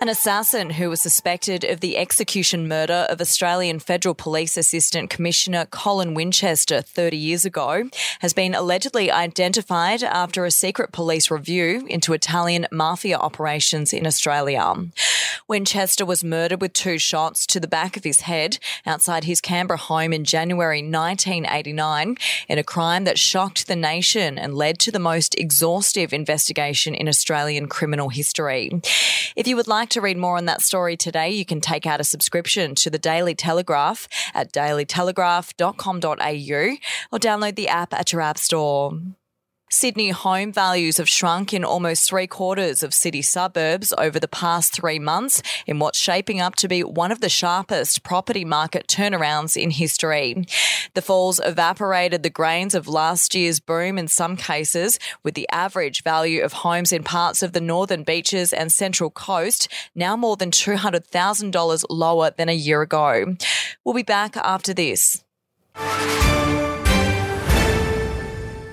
An assassin who was suspected of the execution murder of Australian Federal Police Assistant Commissioner Colin Winchester 30 years ago has been allegedly identified after a secret police review into Italian mafia operations in Australia. Winchester was murdered with two shots to the back of his head outside his Canberra home in January 1989 in a crime that shocked the nation and led to the most exhaustive investigation in Australian criminal history. If you would like to read more on that story today, you can take out a subscription to the Daily Telegraph at dailytelegraph.com.au or download the app at your app store. Sydney home values have shrunk in almost three quarters of city suburbs over the past three months in what's shaping up to be one of the sharpest property market turnarounds in history. The falls evaporated the grains of last year's boom in some cases, with the average value of homes in parts of the northern beaches and central coast now more than $200,000 lower than a year ago. We'll be back after this.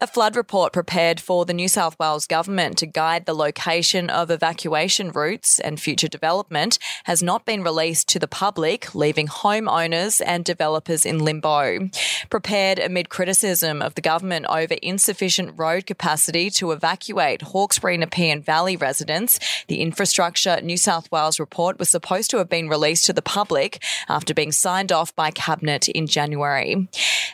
A flood report prepared for the New South Wales government to guide the location of evacuation routes and future development has not been released to the public, leaving homeowners and developers in limbo. Prepared amid criticism of the government over insufficient road capacity to evacuate Hawkesbury Nepean Valley residents, the Infrastructure New South Wales report was supposed to have been released to the public after being signed off by Cabinet in January.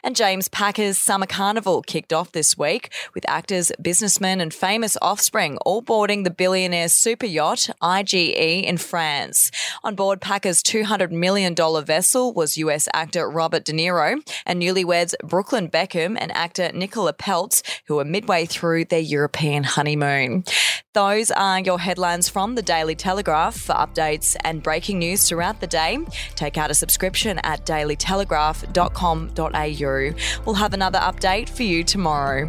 And James Packer's Summer Carnival kicked off this week with actors, businessmen, and famous offspring all boarding the billionaire super yacht IJE in France. On board Packer's $200 million vessel was US actor Robert De Niro and newlyweds Brooklyn Beckham and actor Nicola Peltz, who were midway through their European honeymoon. Those are your headlines from the Daily Telegraph. For updates and breaking news throughout the day, take out a subscription at dailytelegraph.com.au. We'll have another update for you tomorrow.